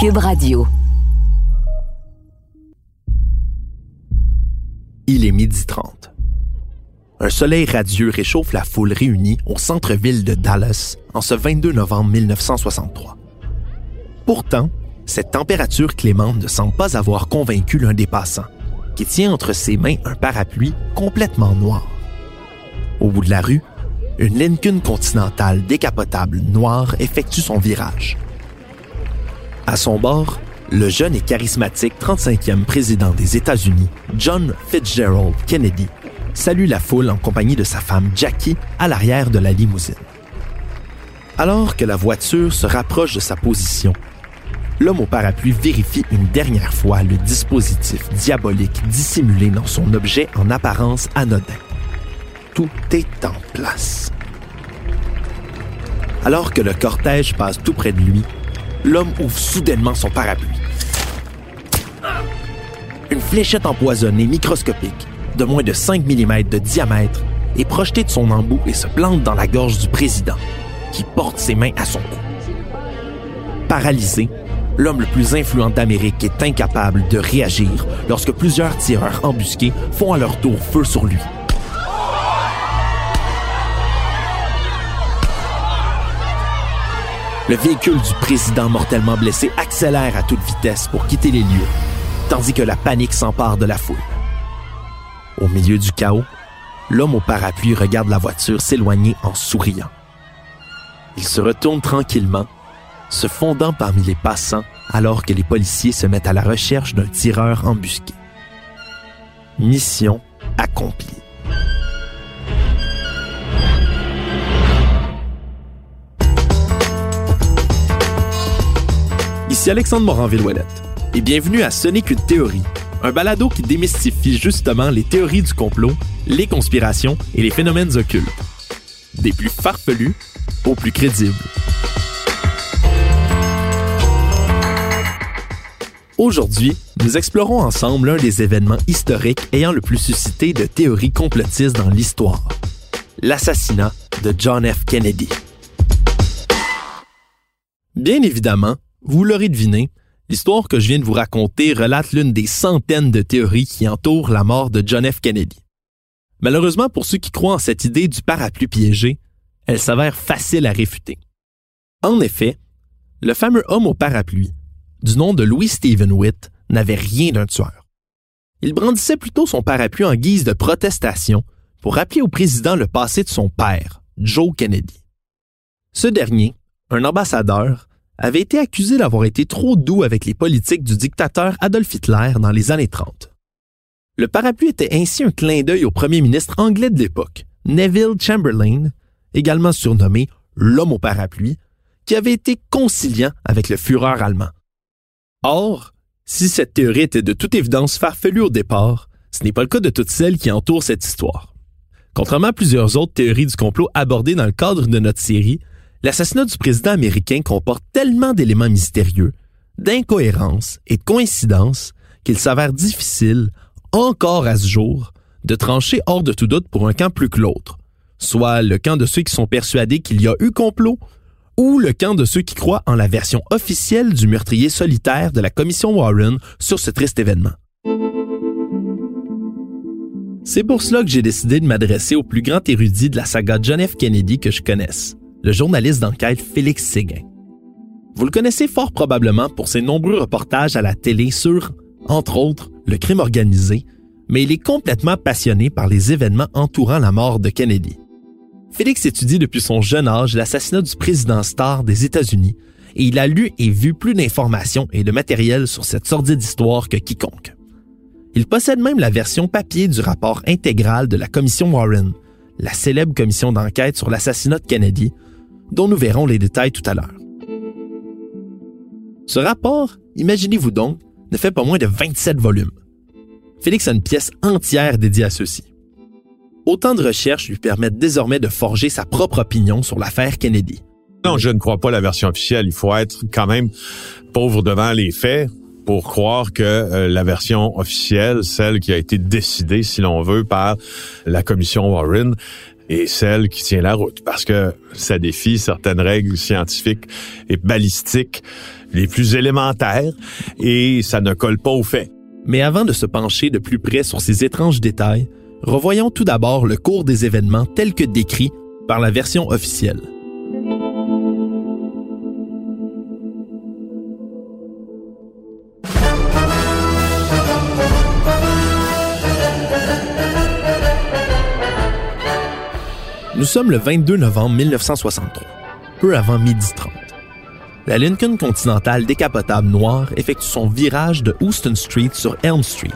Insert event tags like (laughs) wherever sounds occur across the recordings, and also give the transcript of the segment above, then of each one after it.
Cube Radio. Il est midi 30. Un soleil radieux réchauffe la foule réunie au centre-ville de Dallas en ce 22 novembre 1963. Pourtant, cette température clémente ne semble pas avoir convaincu l'un des passants, qui tient entre ses mains un parapluie complètement noir. Au bout de la rue, une Lincoln Continental décapotable noire effectue son virage. À son bord, le jeune et charismatique 35e président des États-Unis, John Fitzgerald Kennedy, salue la foule en compagnie de sa femme Jackie à l'arrière de la limousine. Alors que la voiture se rapproche de sa position, l'homme au parapluie vérifie une dernière fois le dispositif diabolique dissimulé dans son objet en apparence anodin. Tout est en place. Alors que le cortège passe tout près de lui, l'homme ouvre soudainement son parapluie. Une fléchette empoisonnée microscopique, de moins de 5 mm de diamètre, est projetée de son embout et se plante dans la gorge du président, qui porte ses mains à son cou. Paralysé, l'homme le plus influent d'Amérique est incapable de réagir lorsque plusieurs tireurs embusqués font à leur tour feu sur lui. Le véhicule du président mortellement blessé accélère à toute vitesse pour quitter les lieux, tandis que la panique s'empare de la foule. Au milieu du chaos, l'homme au parapluie regarde la voiture s'éloigner en souriant. Il se retourne tranquillement, se fondant parmi les passants alors que les policiers se mettent à la recherche d'un tireur embusqué. Mission accomplie. Ici Alexandre Morin-Villouellette et bienvenue à Sonic une théorie, un balado qui démystifie justement les théories du complot, les conspirations et les phénomènes occultes. Des plus farfelus aux plus crédibles. Aujourd'hui, nous explorons ensemble l'un des événements historiques ayant le plus suscité de théories complotistes dans l'histoire. L'assassinat de John F. Kennedy. Bien évidemment, vous l'aurez deviné, l'histoire que je viens de vous raconter relate l'une des centaines de théories qui entourent la mort de John F. Kennedy. Malheureusement pour ceux qui croient en cette idée du parapluie piégé, elle s'avère facile à réfuter. En effet, le fameux homme au parapluie, du nom de Louis Stephen Witt, n'avait rien d'un tueur. Il brandissait plutôt son parapluie en guise de protestation pour rappeler au président le passé de son père, Joe Kennedy. Ce dernier, un ambassadeur, avait été accusé d'avoir été trop doux avec les politiques du dictateur Adolf Hitler dans les années 30. Le parapluie était ainsi un clin d'œil au premier ministre anglais de l'époque, Neville Chamberlain, également surnommé l'homme au parapluie, qui avait été conciliant avec le Führer allemand. Or, si cette théorie était de toute évidence farfelue au départ, ce n'est pas le cas de toutes celles qui entourent cette histoire. Contrairement à plusieurs autres théories du complot abordées dans le cadre de notre série, l'assassinat du président américain comporte tellement d'éléments mystérieux, d'incohérences et de coïncidences qu'il s'avère difficile, encore à ce jour, de trancher hors de tout doute pour un camp plus que l'autre, soit le camp de ceux qui sont persuadés qu'il y a eu complot, ou le camp de ceux qui croient en la version officielle du meurtrier solitaire de la commission Warren sur ce triste événement. C'est pour cela que j'ai décidé de m'adresser au plus grand érudit de la saga John F. Kennedy que je connaisse, le journaliste d'enquête Félix Séguin. Vous le connaissez fort probablement pour ses nombreux reportages à la télé sur, entre autres, le crime organisé, mais il est complètement passionné par les événements entourant la mort de Kennedy. Félix étudie depuis son jeune âge l'assassinat du président star des États-Unis et il a lu et vu plus d'informations et de matériel sur cette sordide histoire que quiconque. Il possède même la version papier du rapport intégral de la commission Warren, la célèbre commission d'enquête sur l'assassinat de Kennedy, dont nous verrons les détails tout à l'heure. Ce rapport, imaginez-vous donc, ne fait pas moins de 27 volumes. Félix a une pièce entière dédiée à ceux-ci. Autant de recherches lui permettent désormais de forger sa propre opinion sur l'affaire Kennedy. Non, je ne crois pas la version officielle. Il faut être quand même pauvre devant les faits pour croire que euh, la version officielle, celle qui a été décidée, si l'on veut, par la commission Warren, est celle qui tient la route parce que ça défie certaines règles scientifiques et balistiques les plus élémentaires et ça ne colle pas aux faits. Mais avant de se pencher de plus près sur ces étranges détails, revoyons tout d'abord le cours des événements tel que décrit par la version officielle. Nous sommes le 22 novembre 1963, peu avant midi 30. La Lincoln Continental décapotable noire effectue son virage de Houston Street sur Elm Street,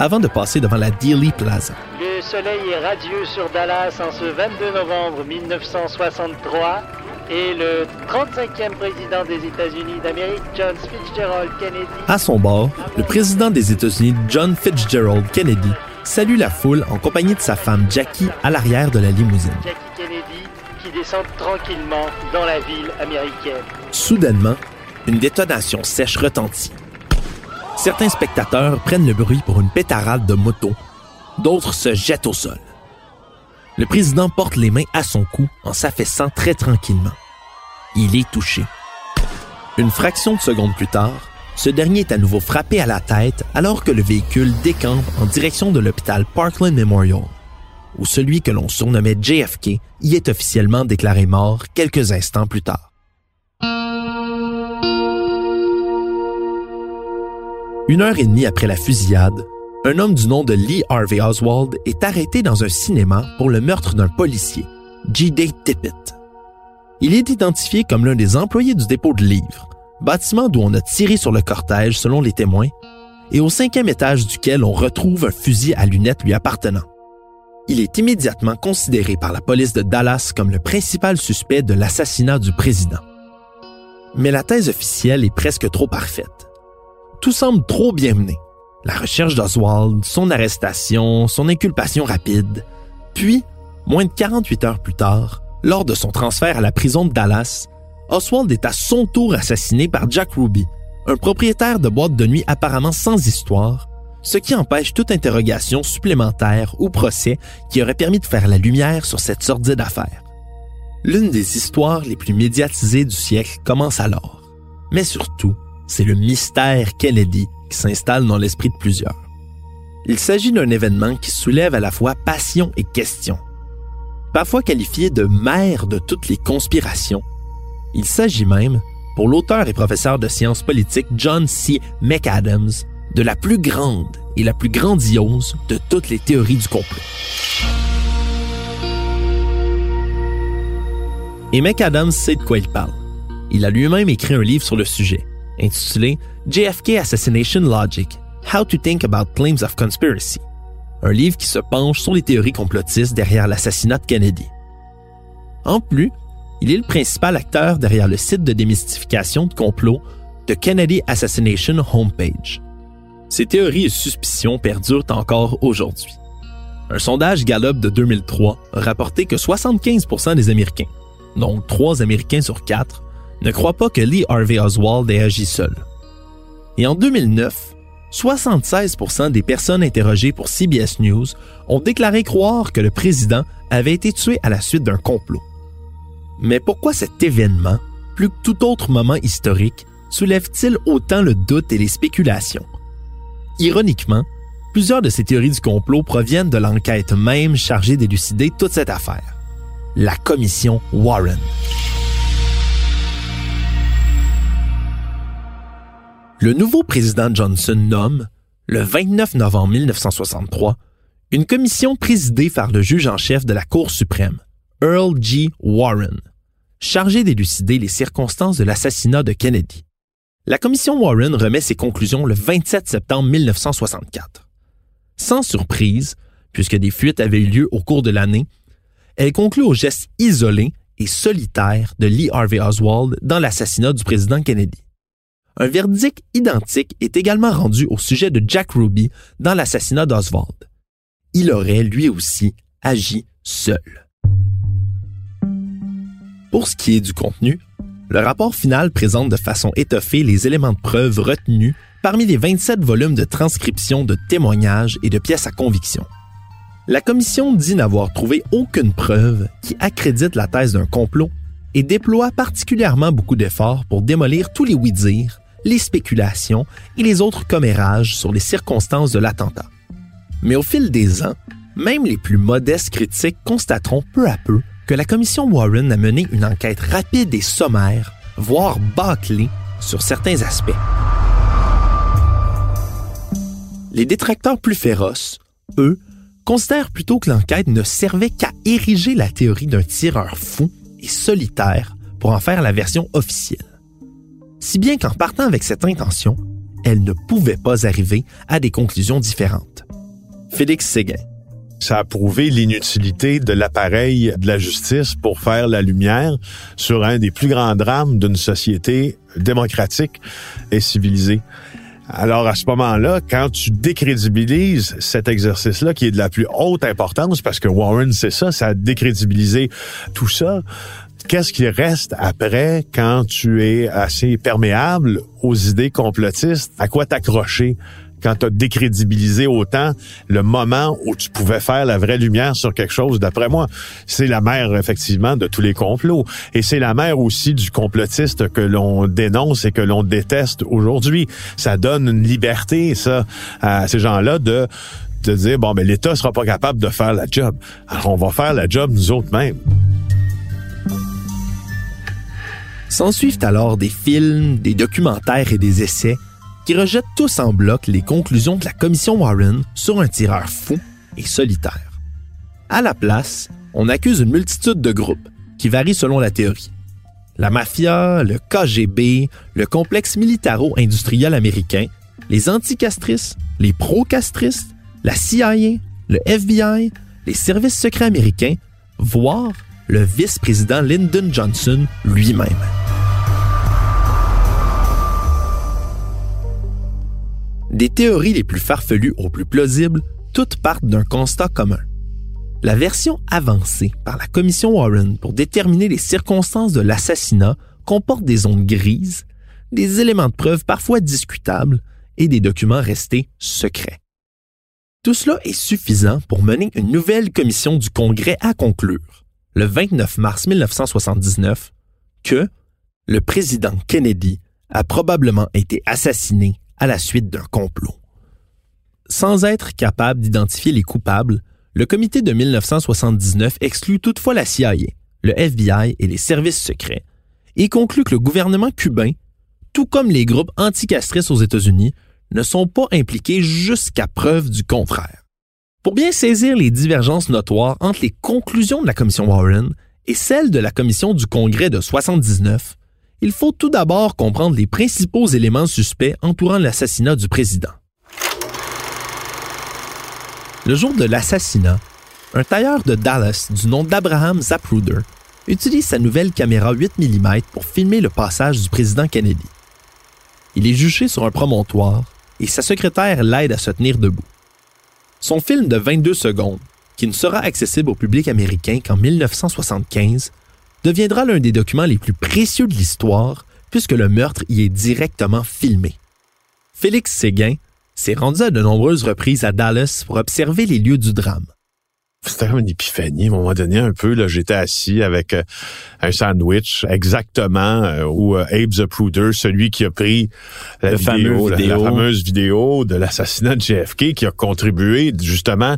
avant de passer devant la Dealey Plaza. Le soleil est radieux sur Dallas en ce 22 novembre 1963 et le 35e président des États-Unis d'Amérique, John Fitzgerald Kennedy. À son bord, le président des États-Unis, John Fitzgerald Kennedy, salue la foule en compagnie de sa femme Jackie à l'arrière de la limousine. Jackie Kennedy qui descend tranquillement dans la ville américaine. Soudainement, une détonation sèche retentit. Certains spectateurs prennent le bruit pour une pétarade de moto, d'autres se jettent au sol. Le président porte les mains à son cou en s'affaissant très tranquillement. Il est touché. Une fraction de seconde plus tard, ce dernier est à nouveau frappé à la tête alors que le véhicule décampe en direction de l'hôpital Parkland Memorial, où celui que l'on surnommait JFK y est officiellement déclaré mort quelques instants plus tard. Une heure et demie après la fusillade, un homme du nom de Lee Harvey Oswald est arrêté dans un cinéma pour le meurtre d'un policier, G.D. Tippett. Il est identifié comme l'un des employés du dépôt de livres, bâtiment d'où on a tiré sur le cortège selon les témoins, et au cinquième étage duquel on retrouve un fusil à lunettes lui appartenant. Il est immédiatement considéré par la police de Dallas comme le principal suspect de l'assassinat du président. Mais la thèse officielle est presque trop parfaite. Tout semble trop bien mené. La recherche d'Oswald, son arrestation, son inculpation rapide. Puis, moins de 48 heures plus tard, lors de son transfert à la prison de Dallas, Oswald est à son tour assassiné par Jack Ruby, un propriétaire de boîte de nuit apparemment sans histoire, ce qui empêche toute interrogation supplémentaire ou procès qui aurait permis de faire la lumière sur cette sordide affaire. L'une des histoires les plus médiatisées du siècle commence alors. Mais surtout, c'est le mystère Kennedy qui s'installe dans l'esprit de plusieurs. Il s'agit d'un événement qui soulève à la fois passion et question. Parfois qualifié de mère de toutes les conspirations, il s'agit même, pour l'auteur et professeur de sciences politiques John C. McAdams, de la plus grande et la plus grandiose de toutes les théories du complot. Et McAdams sait de quoi il parle. Il a lui-même écrit un livre sur le sujet, intitulé JFK Assassination Logic How to Think About Claims of Conspiracy, un livre qui se penche sur les théories complotistes derrière l'assassinat de Kennedy. En plus, il est le principal acteur derrière le site de démystification de complot de Kennedy Assassination Homepage. Ces théories et suspicions perdurent encore aujourd'hui. Un sondage Gallup de 2003 a rapporté que 75% des Américains, donc 3 Américains sur 4, ne croient pas que Lee Harvey Oswald ait agi seul. Et en 2009, 76% des personnes interrogées pour CBS News ont déclaré croire que le président avait été tué à la suite d'un complot. Mais pourquoi cet événement, plus que tout autre moment historique, soulève-t-il autant le doute et les spéculations? Ironiquement, plusieurs de ces théories du complot proviennent de l'enquête même chargée d'élucider toute cette affaire. La commission Warren. Le nouveau président Johnson nomme, le 29 novembre 1963, une commission présidée par le juge en chef de la Cour suprême, Earl G. Warren, chargée d'élucider les circonstances de l'assassinat de Kennedy. La commission Warren remet ses conclusions le 27 septembre 1964. Sans surprise, puisque des fuites avaient eu lieu au cours de l'année, elle conclut au geste isolé et solitaire de Lee Harvey Oswald dans l'assassinat du président Kennedy. Un verdict identique est également rendu au sujet de Jack Ruby dans l'assassinat d'Oswald. Il aurait lui aussi agi seul. Pour ce qui est du contenu, le rapport final présente de façon étoffée les éléments de preuve retenus parmi les 27 volumes de transcriptions de témoignages et de pièces à conviction. La commission dit n'avoir trouvé aucune preuve qui accrédite la thèse d'un complot et déploie particulièrement beaucoup d'efforts pour démolir tous les oui-dire, les spéculations et les autres commérages sur les circonstances de l'attentat. Mais au fil des ans, même les plus modestes critiques constateront peu à peu que la commission Warren a mené une enquête rapide et sommaire, voire bâclée, sur certains aspects. Les détracteurs plus féroces, eux, considèrent plutôt que l'enquête ne servait qu'à ériger la théorie d'un tireur fou et solitaire pour en faire la version officielle. Si bien qu'en partant avec cette intention, elle ne pouvait pas arriver à des conclusions différentes. Félix Séguin. Ça a prouvé l'inutilité de l'appareil de la justice pour faire la lumière sur un des plus grands drames d'une société démocratique et civilisée. Alors à ce moment-là, quand tu décrédibilises cet exercice-là, qui est de la plus haute importance, parce que Warren, c'est ça, ça a décrédibilisé tout ça, qu'est-ce qui reste après quand tu es assez perméable aux idées complotistes? À quoi t'accrocher? Quand tu as décrédibilisé autant le moment où tu pouvais faire la vraie lumière sur quelque chose, d'après moi, c'est la mère, effectivement, de tous les complots. Et c'est la mère aussi du complotiste que l'on dénonce et que l'on déteste aujourd'hui. Ça donne une liberté, ça, à ces gens-là de de dire, bon, mais ben, l'État sera pas capable de faire la job. Alors, on va faire la job nous autres mêmes. S'ensuivent alors des films, des documentaires et des essais qui rejettent tous en bloc les conclusions de la commission Warren sur un tireur fou et solitaire. À la place, on accuse une multitude de groupes qui varient selon la théorie. La mafia, le KGB, le complexe militaro-industriel américain, les anticastristes, les pro-castristes, la CIA, le FBI, les services secrets américains, voire le vice-président Lyndon Johnson lui-même. Des théories les plus farfelues aux plus plausibles, toutes partent d'un constat commun. La version avancée par la commission Warren pour déterminer les circonstances de l'assassinat comporte des zones grises, des éléments de preuve parfois discutables et des documents restés secrets. Tout cela est suffisant pour mener une nouvelle commission du Congrès à conclure, le 29 mars 1979, que le président Kennedy a probablement été assassiné à la suite d'un complot. Sans être capable d'identifier les coupables, le comité de 1979 exclut toutefois la CIA, le FBI et les services secrets, et conclut que le gouvernement cubain, tout comme les groupes anticastristes aux États-Unis, ne sont pas impliqués jusqu'à preuve du contraire. Pour bien saisir les divergences notoires entre les conclusions de la commission Warren et celles de la commission du Congrès de 79, il faut tout d'abord comprendre les principaux éléments suspects entourant l'assassinat du président. Le jour de l'assassinat, un tailleur de Dallas du nom d'Abraham Zapruder utilise sa nouvelle caméra 8 mm pour filmer le passage du président Kennedy. Il est juché sur un promontoire et sa secrétaire l'aide à se tenir debout. Son film de 22 secondes, qui ne sera accessible au public américain qu'en 1975, deviendra l'un des documents les plus précieux de l'histoire puisque le meurtre y est directement filmé. Félix Séguin s'est rendu à de nombreuses reprises à Dallas pour observer les lieux du drame. C'était comme une épiphanie. À un moment donné, un peu, là, j'étais assis avec euh, un sandwich exactement euh, où euh, Abe Zapruder, celui qui a pris la, vidéo, la fameuse vidéo de l'assassinat de JFK, qui a contribué justement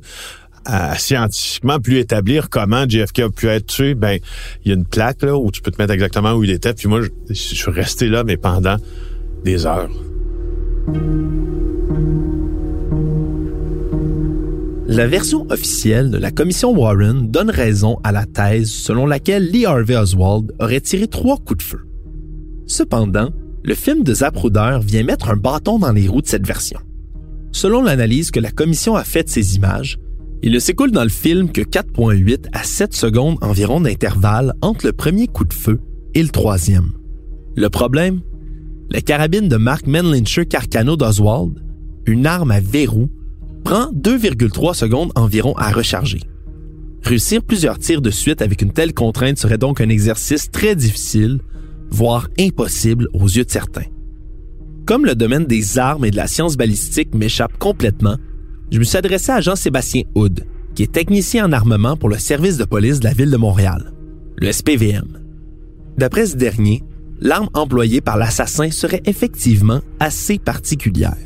à scientifiquement plus établir comment JFK a pu être tué, ben il y a une plaque là où tu peux te mettre exactement où il était. Puis moi, je, je suis resté là, mais pendant des heures. La version officielle de la commission Warren donne raison à la thèse selon laquelle Lee Harvey Oswald aurait tiré trois coups de feu. Cependant, le film de Zapruder vient mettre un bâton dans les roues de cette version. Selon l'analyse que la commission a faite de ces images, il ne s'écoule dans le film que 4,8 à 7 secondes environ d'intervalle entre le premier coup de feu et le troisième. Le problème? La carabine de Mark Menlincher Carcano d'Oswald, une arme à verrou, prend 2,3 secondes environ à recharger. Réussir plusieurs tirs de suite avec une telle contrainte serait donc un exercice très difficile, voire impossible aux yeux de certains. Comme le domaine des armes et de la science balistique m'échappe complètement, je me suis adressé à Jean-Sébastien Houd, qui est technicien en armement pour le service de police de la ville de Montréal, le SPVM. D'après ce dernier, l'arme employée par l'assassin serait effectivement assez particulière.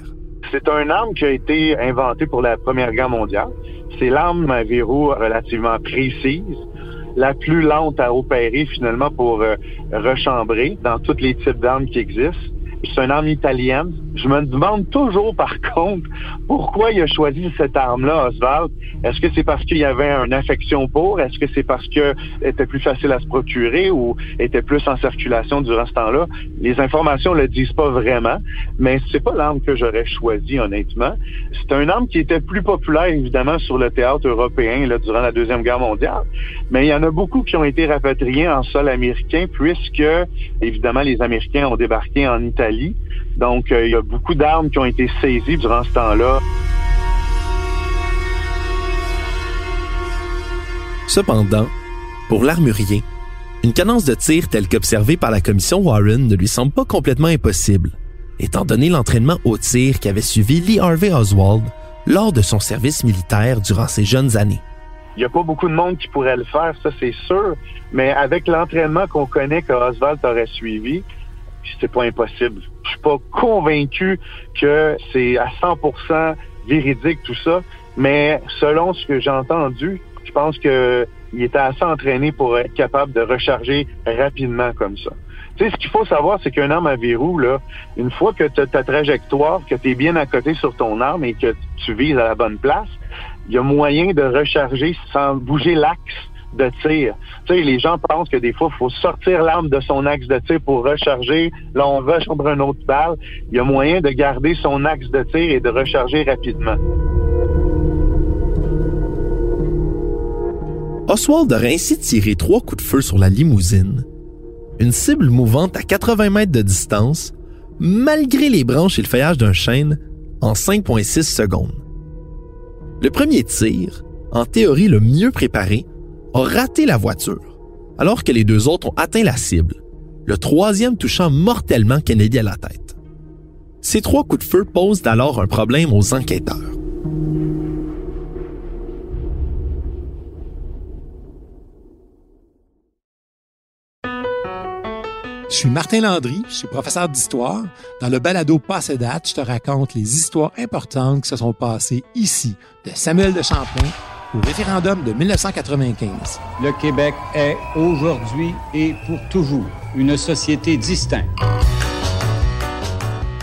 C'est un arme qui a été inventée pour la Première Guerre mondiale. C'est l'arme à verrou relativement précise, la plus lente à opérer finalement pour euh, rechambrer dans tous les types d'armes qui existent. C'est une arme italienne. Je me demande toujours, (laughs) par contre, pourquoi il a choisi cette arme-là, Oswald. Est-ce que c'est parce qu'il y avait une affection pour? Est-ce que c'est parce qu'elle était plus facile à se procurer ou était plus en circulation durant ce temps-là? Les informations ne le disent pas vraiment, mais c'est pas l'arme que j'aurais choisie, honnêtement. C'est une arme qui était plus populaire, évidemment, sur le théâtre européen là, durant la Deuxième Guerre mondiale. Mais il y en a beaucoup qui ont été rapatriés en sol américain, puisque, évidemment, les Américains ont débarqué en Italie donc, euh, il y a beaucoup d'armes qui ont été saisies durant ce temps-là. Cependant, pour l'armurier, une cadence de tir telle qu'observée par la commission Warren ne lui semble pas complètement impossible, étant donné l'entraînement au tir qu'avait suivi Lee Harvey Oswald lors de son service militaire durant ses jeunes années. Il n'y a pas beaucoup de monde qui pourrait le faire, ça c'est sûr, mais avec l'entraînement qu'on connaît que Oswald aurait suivi, c'est pas impossible. Je suis pas convaincu que c'est à 100% véridique tout ça, mais selon ce que j'ai entendu, je pense que il était assez entraîné pour être capable de recharger rapidement comme ça. Tu sais, ce qu'il faut savoir, c'est qu'un arme à verrou, là, une fois que tu as ta trajectoire, que tu es bien à côté sur ton arme et que tu vises à la bonne place, il y a moyen de recharger sans bouger l'axe de tir. Tu sais, les gens pensent que des fois, il faut sortir l'arme de son axe de tir pour recharger. Là, on recharge une autre balle. Il y a moyen de garder son axe de tir et de recharger rapidement. Oswald aurait ainsi tiré trois coups de feu sur la limousine, une cible mouvante à 80 mètres de distance, malgré les branches et le feuillage d'un chêne, en 5,6 secondes. Le premier tir, en théorie le mieux préparé, a raté la voiture, alors que les deux autres ont atteint la cible, le troisième touchant mortellement Kennedy à la tête. Ces trois coups de feu posent alors un problème aux enquêteurs. Je suis Martin Landry, je suis professeur d'histoire. Dans le balado Passé date, je te raconte les histoires importantes qui se sont passées ici, de Samuel de Champlain au référendum de 1995. Le Québec est aujourd'hui et pour toujours une société distincte.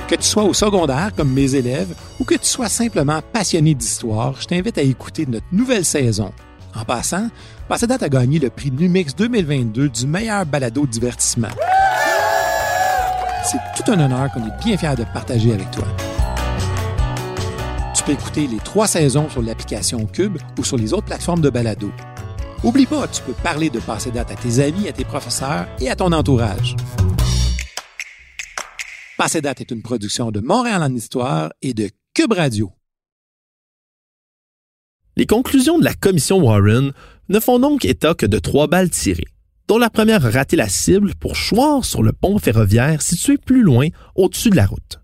Que tu sois au secondaire comme mes élèves ou que tu sois simplement passionné d'histoire, je t'invite à écouter notre nouvelle saison. En passant, Passé date a gagné le prix Numix 2022 du meilleur balado divertissement. C'est tout un honneur qu'on est bien fiers de partager avec toi. Tu peux écouter les trois saisons sur l'application Cube ou sur les autres plateformes de balado. Oublie pas, tu peux parler de passer date à tes amis, à tes professeurs et à ton entourage. Passer date est une production de Montréal en Histoire et de Cube Radio. Les conclusions de la commission Warren ne font donc état que de trois balles tirées, dont la première a la cible pour choir sur le pont ferroviaire situé plus loin au-dessus de la route.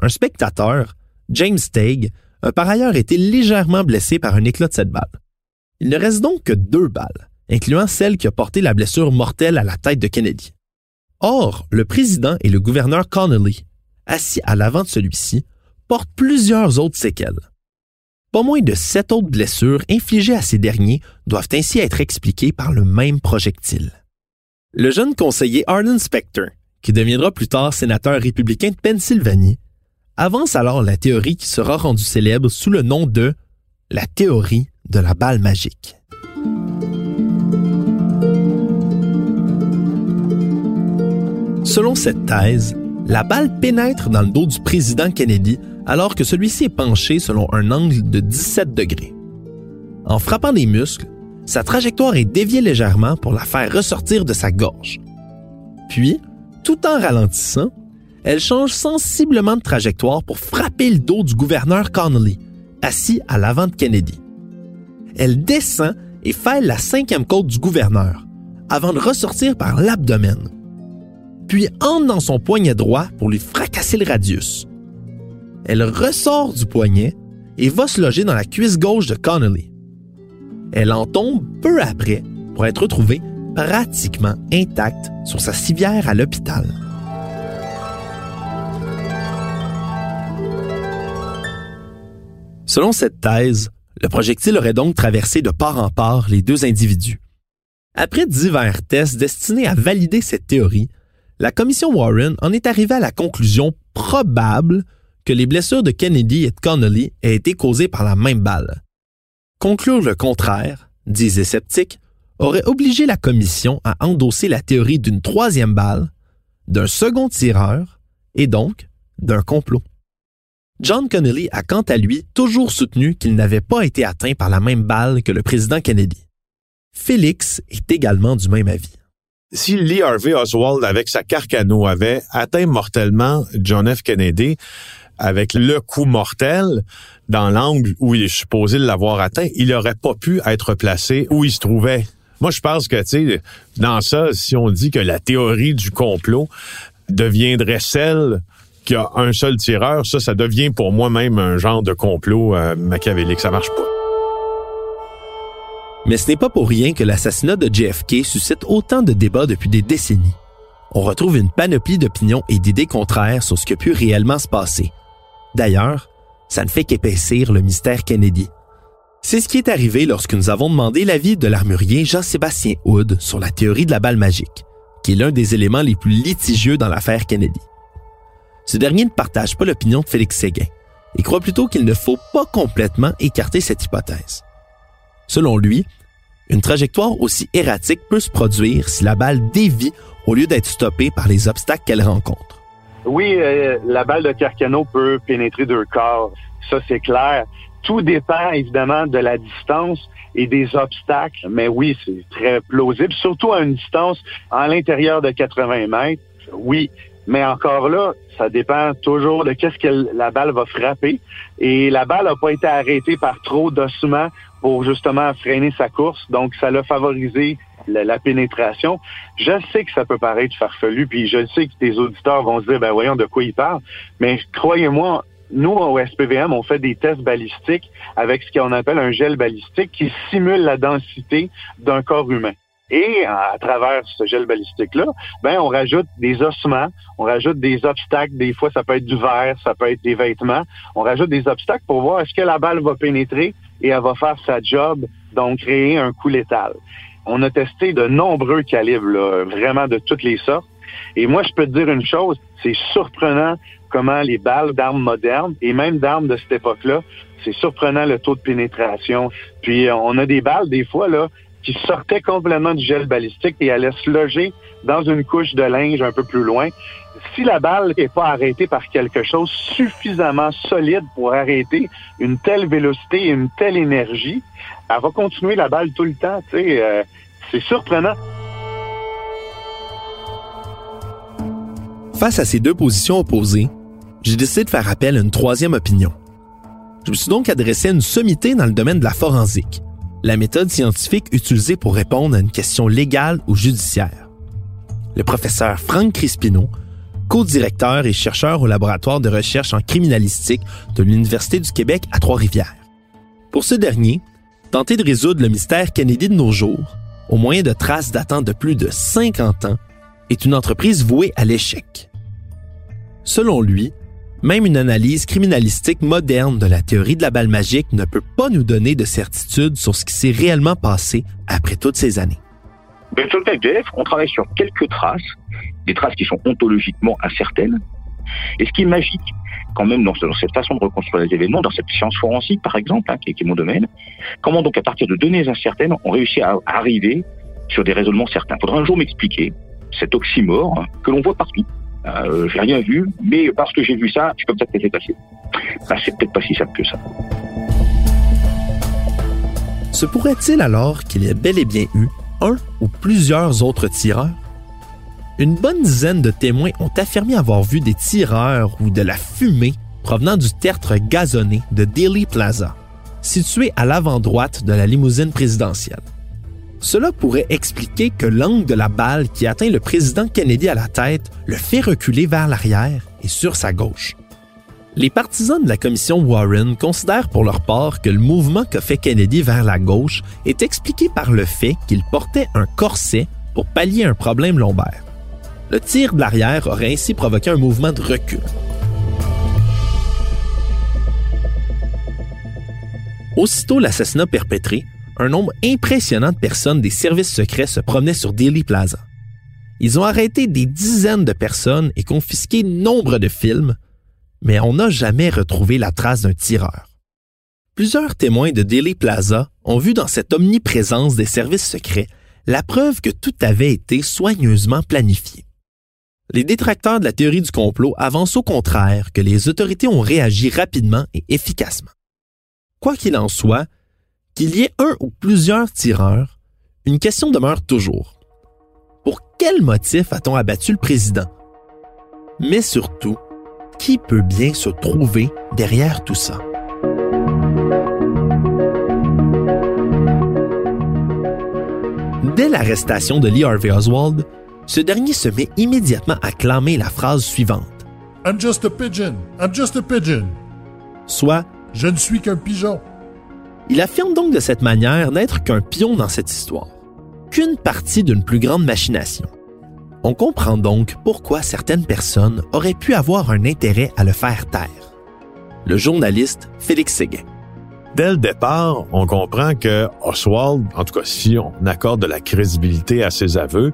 Un spectateur, James Tague a par ailleurs été légèrement blessé par un éclat de cette balle. Il ne reste donc que deux balles, incluant celle qui a porté la blessure mortelle à la tête de Kennedy. Or, le président et le gouverneur Connolly, assis à l'avant de celui-ci, portent plusieurs autres séquelles. Pas moins de sept autres blessures infligées à ces derniers doivent ainsi être expliquées par le même projectile. Le jeune conseiller Arlen Specter, qui deviendra plus tard sénateur républicain de Pennsylvanie, avance alors la théorie qui sera rendue célèbre sous le nom de la théorie de la balle magique. Selon cette thèse, la balle pénètre dans le dos du président Kennedy alors que celui-ci est penché selon un angle de 17 degrés. En frappant des muscles, sa trajectoire est déviée légèrement pour la faire ressortir de sa gorge. Puis, tout en ralentissant, elle change sensiblement de trajectoire pour frapper le dos du gouverneur Connolly, assis à l'avant de Kennedy. Elle descend et fêle la cinquième côte du gouverneur, avant de ressortir par l'abdomen. Puis entre dans son poignet droit pour lui fracasser le radius. Elle ressort du poignet et va se loger dans la cuisse gauche de Connolly, Elle en tombe peu après pour être retrouvée pratiquement intacte sur sa civière à l'hôpital. Selon cette thèse, le projectile aurait donc traversé de part en part les deux individus. Après divers tests destinés à valider cette théorie, la commission Warren en est arrivée à la conclusion probable que les blessures de Kennedy et de Connolly aient été causées par la même balle. Conclure le contraire, disent les sceptiques, aurait obligé la commission à endosser la théorie d'une troisième balle, d'un second tireur et donc d'un complot. John Connolly a quant à lui toujours soutenu qu'il n'avait pas été atteint par la même balle que le président Kennedy. Félix est également du même avis. Si Lee Harvey Oswald, avec sa carcano, avait atteint mortellement John F. Kennedy avec le coup mortel dans l'angle où il est supposé l'avoir atteint, il n'aurait pas pu être placé où il se trouvait. Moi, je pense que, tu sais, dans ça, si on dit que la théorie du complot deviendrait celle qu'il y a un seul tireur, ça, ça devient pour moi-même un genre de complot euh, machiavélique. Ça marche pas. Mais ce n'est pas pour rien que l'assassinat de JFK suscite autant de débats depuis des décennies. On retrouve une panoplie d'opinions et d'idées contraires sur ce a pu réellement se passer. D'ailleurs, ça ne fait qu'épaissir le mystère Kennedy. C'est ce qui est arrivé lorsque nous avons demandé l'avis de l'armurier Jean-Sébastien Hood sur la théorie de la balle magique, qui est l'un des éléments les plus litigieux dans l'affaire Kennedy. Ce dernier ne partage pas l'opinion de Félix Séguin et croit plutôt qu'il ne faut pas complètement écarter cette hypothèse. Selon lui, une trajectoire aussi erratique peut se produire si la balle dévie au lieu d'être stoppée par les obstacles qu'elle rencontre. Oui, euh, la balle de Carcano peut pénétrer deux corps, ça c'est clair. Tout dépend évidemment de la distance et des obstacles, mais oui, c'est très plausible, surtout à une distance à l'intérieur de 80 mètres. Oui, mais encore là, ça dépend toujours de qu'est-ce que la balle va frapper. Et la balle n'a pas été arrêtée par trop d'ossements pour justement freiner sa course. Donc, ça l'a favorisé la, pénétration. Je sais que ça peut paraître farfelu, puis je sais que tes auditeurs vont se dire, ben voyons de quoi ils parlent. Mais croyez-moi, nous, au SPVM, on fait des tests balistiques avec ce qu'on appelle un gel balistique qui simule la densité d'un corps humain. Et à travers ce gel balistique-là, ben on rajoute des ossements, on rajoute des obstacles. Des fois, ça peut être du verre, ça peut être des vêtements. On rajoute des obstacles pour voir est-ce que la balle va pénétrer et elle va faire sa job, donc créer un coup létal. On a testé de nombreux calibres, vraiment de toutes les sortes. Et moi, je peux te dire une chose, c'est surprenant comment les balles d'armes modernes et même d'armes de cette époque-là, c'est surprenant le taux de pénétration. Puis on a des balles des fois là qui sortait complètement du gel balistique et allait se loger dans une couche de linge un peu plus loin. Si la balle n'est pas arrêtée par quelque chose suffisamment solide pour arrêter une telle vélocité et une telle énergie, elle va continuer la balle tout le temps. Euh, c'est surprenant. Face à ces deux positions opposées, j'ai décidé de faire appel à une troisième opinion. Je me suis donc adressé à une sommité dans le domaine de la forensique, la méthode scientifique utilisée pour répondre à une question légale ou judiciaire. Le professeur Frank Crispino, co-directeur et chercheur au laboratoire de recherche en criminalistique de l'Université du Québec à Trois-Rivières. Pour ce dernier, tenter de résoudre le mystère Kennedy de nos jours, au moyen de traces datant de plus de 50 ans, est une entreprise vouée à l'échec. Selon lui, même une analyse criminalistique moderne de la théorie de la balle magique ne peut pas nous donner de certitude sur ce qui s'est réellement passé après toutes ces années. Sur le FDF, on travaille sur quelques traces, des traces qui sont ontologiquement incertaines. Et ce qui est magique, quand même, dans, cette façon de reconstruire les événements, dans cette science forensique, par exemple, hein, qui, est, mon domaine, comment donc, à partir de données incertaines, on réussit à, arriver sur des raisonnements certains? Faudra un jour m'expliquer cet oxymore hein, que l'on voit partout. Euh, j'ai rien vu, mais parce que j'ai vu ça, je peux peut-être laisser passer. Ben, c'est peut-être pas si simple que ça. Se pourrait-il alors qu'il y ait bel et bien eu un ou plusieurs autres tireurs? Une bonne dizaine de témoins ont affirmé avoir vu des tireurs ou de la fumée provenant du tertre gazonné de Dealey Plaza, situé à l'avant-droite de la limousine présidentielle. Cela pourrait expliquer que l'angle de la balle qui atteint le président Kennedy à la tête le fait reculer vers l'arrière et sur sa gauche. Les partisans de la commission Warren considèrent pour leur part que le mouvement qu'a fait Kennedy vers la gauche est expliqué par le fait qu'il portait un corset pour pallier un problème lombaire. Le tir de l'arrière aurait ainsi provoqué un mouvement de recul. Aussitôt l'assassinat perpétré, un nombre impressionnant de personnes des services secrets se promenaient sur Dealey Plaza. Ils ont arrêté des dizaines de personnes et confisqué nombre de films, mais on n'a jamais retrouvé la trace d'un tireur. Plusieurs témoins de Dealey Plaza ont vu dans cette omniprésence des services secrets la preuve que tout avait été soigneusement planifié. Les détracteurs de la théorie du complot avancent au contraire que les autorités ont réagi rapidement et efficacement. Quoi qu'il en soit, qu'il y ait un ou plusieurs tireurs, une question demeure toujours. Pour quel motif a-t-on abattu le président? Mais surtout, qui peut bien se trouver derrière tout ça? Dès l'arrestation de Lee Harvey Oswald, ce dernier se met immédiatement à clamer la phrase suivante. I'm just a pigeon. I'm just a pigeon. Soit Je ne suis qu'un pigeon. Il affirme donc de cette manière n'être qu'un pion dans cette histoire, qu'une partie d'une plus grande machination. On comprend donc pourquoi certaines personnes auraient pu avoir un intérêt à le faire taire. Le journaliste Félix Séguin. Dès le départ, on comprend que Oswald, en tout cas si on accorde de la crédibilité à ses aveux,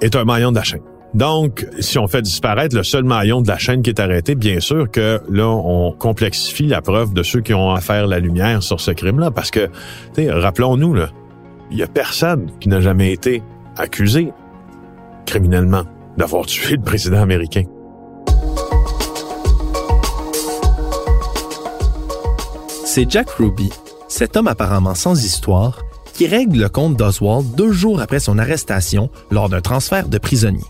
est un maillon de la chaîne. Donc, si on fait disparaître le seul maillon de la chaîne qui est arrêté, bien sûr que là, on complexifie la preuve de ceux qui ont à faire la lumière sur ce crime-là, parce que, rappelons-nous, il y a personne qui n'a jamais été accusé criminellement d'avoir tué le président américain. C'est Jack Ruby, cet homme apparemment sans histoire, qui règle le compte d'Oswald deux jours après son arrestation lors d'un transfert de prisonnier.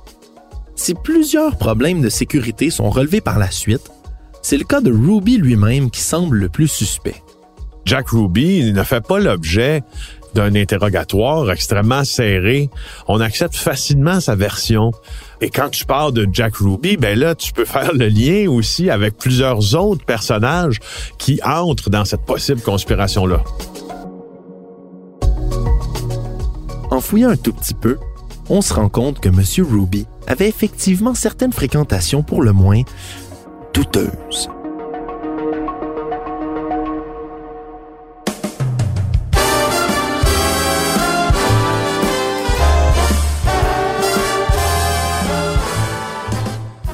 Si plusieurs problèmes de sécurité sont relevés par la suite, c'est le cas de Ruby lui-même qui semble le plus suspect. Jack Ruby ne fait pas l'objet d'un interrogatoire extrêmement serré. On accepte facilement sa version. Et quand tu parles de Jack Ruby, ben là, tu peux faire le lien aussi avec plusieurs autres personnages qui entrent dans cette possible conspiration-là. En fouillant un tout petit peu, on se rend compte que M. Ruby avait effectivement certaines fréquentations pour le moins douteuses.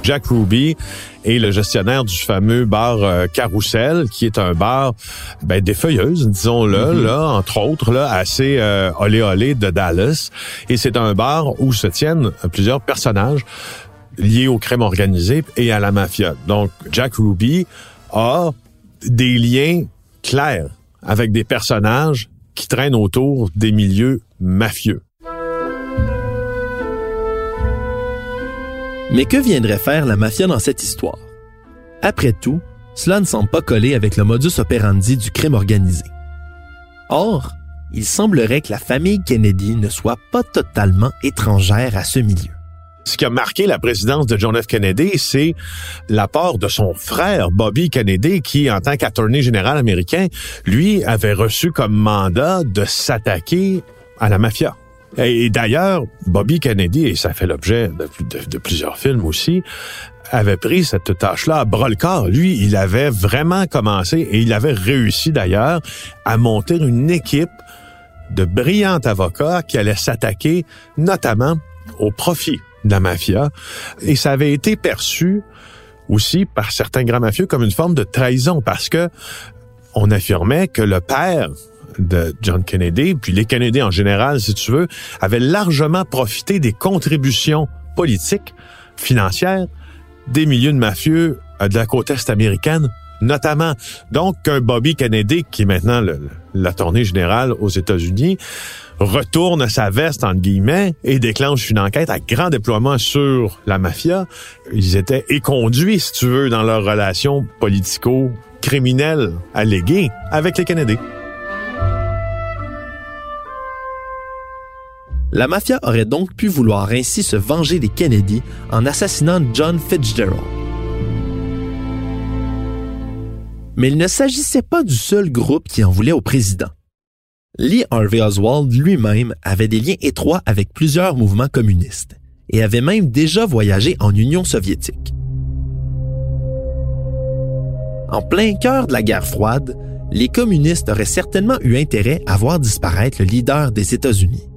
Jack Ruby est le gestionnaire du fameux bar euh, Carousel, qui est un bar ben, des feuilleuses, disons-le, Mhm. là, entre autres, là, assez euh, olé olé de Dallas. Et c'est un bar où se tiennent plusieurs personnages liés au crime organisé et à la mafia. Donc, Jack Ruby a des liens clairs avec des personnages qui traînent autour des milieux mafieux. Mais que viendrait faire la mafia dans cette histoire? Après tout, cela ne semble pas coller avec le modus operandi du crime organisé. Or, il semblerait que la famille Kennedy ne soit pas totalement étrangère à ce milieu. Ce qui a marqué la présidence de John F. Kennedy, c'est l'apport de son frère Bobby Kennedy, qui, en tant qu'attorney général américain, lui avait reçu comme mandat de s'attaquer à la mafia. Et d'ailleurs, Bobby Kennedy, et ça fait l'objet de, plusieurs films aussi, avait pris cette tâche-là à bras le corps. Lui, il avait vraiment commencé, et il avait réussi d'ailleurs, à monter une équipe de brillants avocats qui allaient s'attaquer notamment au profit de la mafia. Et ça avait été perçu aussi par certains grands mafieux comme une forme de trahison parce que on affirmait que le père de John Kennedy, puis les Kennedy en général, si tu veux, avaient largement profité des contributions politiques, financières, des milieux de mafieux euh, de la côte est américaine, notamment. Donc, qu'un Bobby Kennedy, qui est maintenant le- la tournée générale aux États-Unis, retourne sa veste, entre guillemets, et déclenche une enquête à grand déploiement sur la mafia. Ils étaient éconduits, si tu veux, dans leur relation politico-criminelle alléguée avec les Kennedy. La mafia aurait donc pu vouloir ainsi se venger des Kennedy en assassinant John Fitzgerald. Mais il ne s'agissait pas du seul groupe qui en voulait au président. Lee Harvey Oswald lui-même avait des liens étroits avec plusieurs mouvements communistes et avait même déjà voyagé en Union soviétique. En plein cœur de la guerre froide, les communistes auraient certainement eu intérêt à voir disparaître le leader des États-Unis.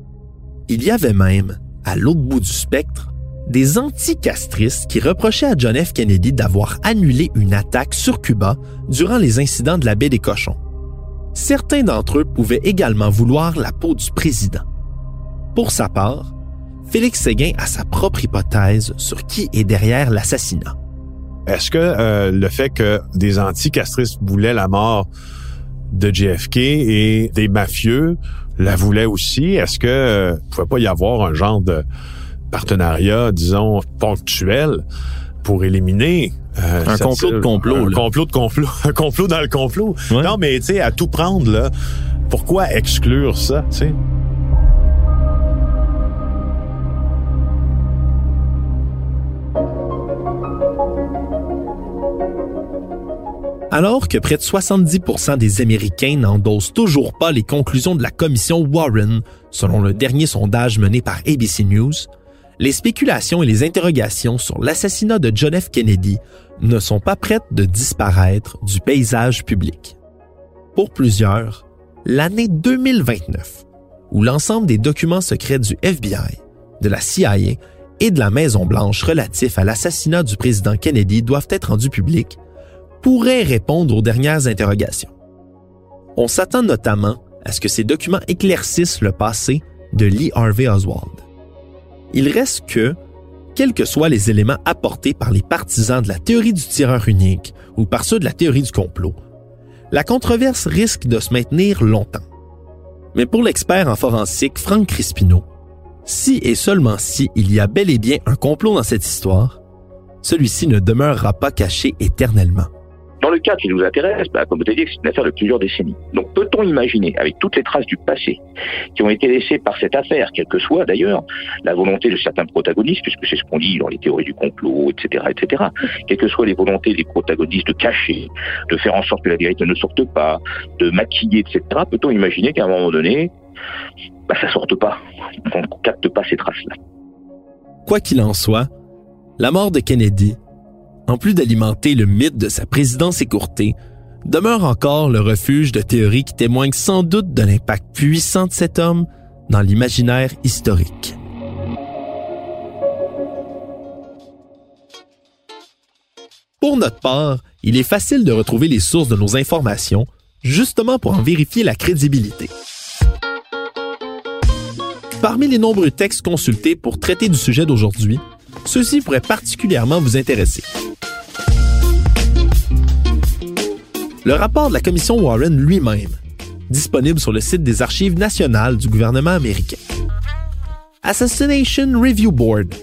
Il y avait même, à l'autre bout du spectre, des anticastristes qui reprochaient à John F. Kennedy d'avoir annulé une attaque sur Cuba durant les incidents de la baie des Cochons. Certains d'entre eux pouvaient également vouloir la peau du président. Pour sa part, Félix Séguin a sa propre hypothèse sur qui est derrière l'assassinat. Est-ce que euh, le fait que des anticastristes voulaient la mort de JFK et des mafieux la voulaient aussi, est-ce que euh, pouvait pas y avoir un genre de partenariat, disons, ponctuel pour éliminer euh, un complot de complot. Un complot de complot. Un complot dans le complot. Non, mais tu sais, à tout prendre, là, pourquoi exclure ça, tu sais? Alors que près de 70% des Américains n'endossent toujours pas les conclusions de la commission Warren, selon le dernier sondage mené par ABC News, les spéculations et les interrogations sur l'assassinat de John F. Kennedy ne sont pas prêtes de disparaître du paysage public. Pour plusieurs, l'année 2029, où l'ensemble des documents secrets du FBI, de la CIA et de la Maison-Blanche relatifs à l'assassinat du président Kennedy doivent être rendus publics, pourrait répondre aux dernières interrogations. On s'attend notamment à ce que ces documents éclaircissent le passé de Lee Harvey Oswald. Il reste que, quels que soient les éléments apportés par les partisans de la théorie du tireur unique ou par ceux de la théorie du complot, la controverse risque de se maintenir longtemps. Mais pour l'expert en forensique Franck Crispino, si et seulement si il y a bel et bien un complot dans cette histoire, celui-ci ne demeurera pas caché éternellement. Dans le cas qui nous intéresse, bah, comme vous avez dit, c'est une affaire de plusieurs décennies. Donc peut-on imaginer, avec toutes les traces du passé qui ont été laissées par cette affaire, quelle que soit d'ailleurs la volonté de certains protagonistes, puisque c'est ce qu'on dit dans les théories du complot, etc., etc., quelles que soient les volontés des protagonistes de cacher, de faire en sorte que la vérité ne sorte pas, de maquiller, etc., peut-on imaginer qu'à un moment donné, bah, ça sorte pas, qu'on ne capte pas ces traces-là? Quoi qu'il en soit, la mort de Kennedy en plus d'alimenter le mythe de sa présidence écourtée, demeure encore le refuge de théories qui témoignent sans doute de l'impact puissant de cet homme dans l'imaginaire historique. Pour notre part, il est facile de retrouver les sources de nos informations, justement pour en vérifier la crédibilité. Parmi les nombreux textes consultés pour traiter du sujet d'aujourd'hui, ceux-ci pourraient particulièrement vous intéresser. Le rapport de la commission Warren lui-même, disponible sur le site des archives nationales du gouvernement américain. Assassination Review Board,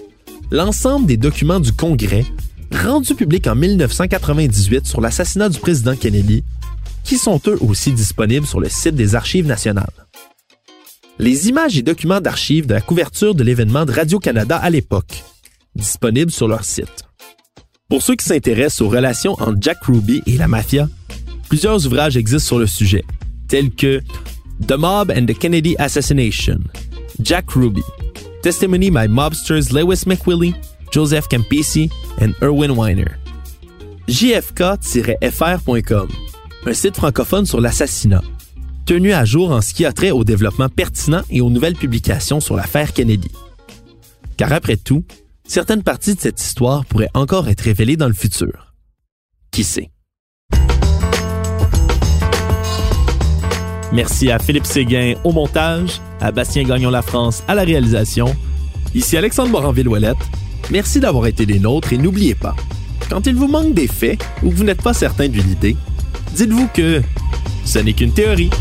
l'ensemble des documents du Congrès rendus publics en 1998 sur l'assassinat du président Kennedy, qui sont eux aussi disponibles sur le site des archives nationales. Les images et documents d'archives de la couverture de l'événement de Radio-Canada à l'époque, disponibles sur leur site. Pour ceux qui s'intéressent aux relations entre Jack Ruby et la mafia, Plusieurs ouvrages existent sur le sujet, tels que The Mob and the Kennedy Assassination, Jack Ruby, Testimony by Mobsters Lewis McWillie, Joseph Campisi and Erwin Weiner. JFK-FR.com, un site francophone sur l'assassinat, tenu à jour en ce qui a trait au développement pertinent et aux nouvelles publications sur l'affaire Kennedy. Car après tout, certaines parties de cette histoire pourraient encore être révélées dans le futur. Qui sait? Merci à Philippe Séguin au montage, à Bastien Gagnon La France à la réalisation. Ici Alexandre Moranville-Ouellette. Merci d'avoir été des nôtres et n'oubliez pas, quand il vous manque des faits ou que vous n'êtes pas certain d'une idée, dites-vous que ce n'est qu'une théorie.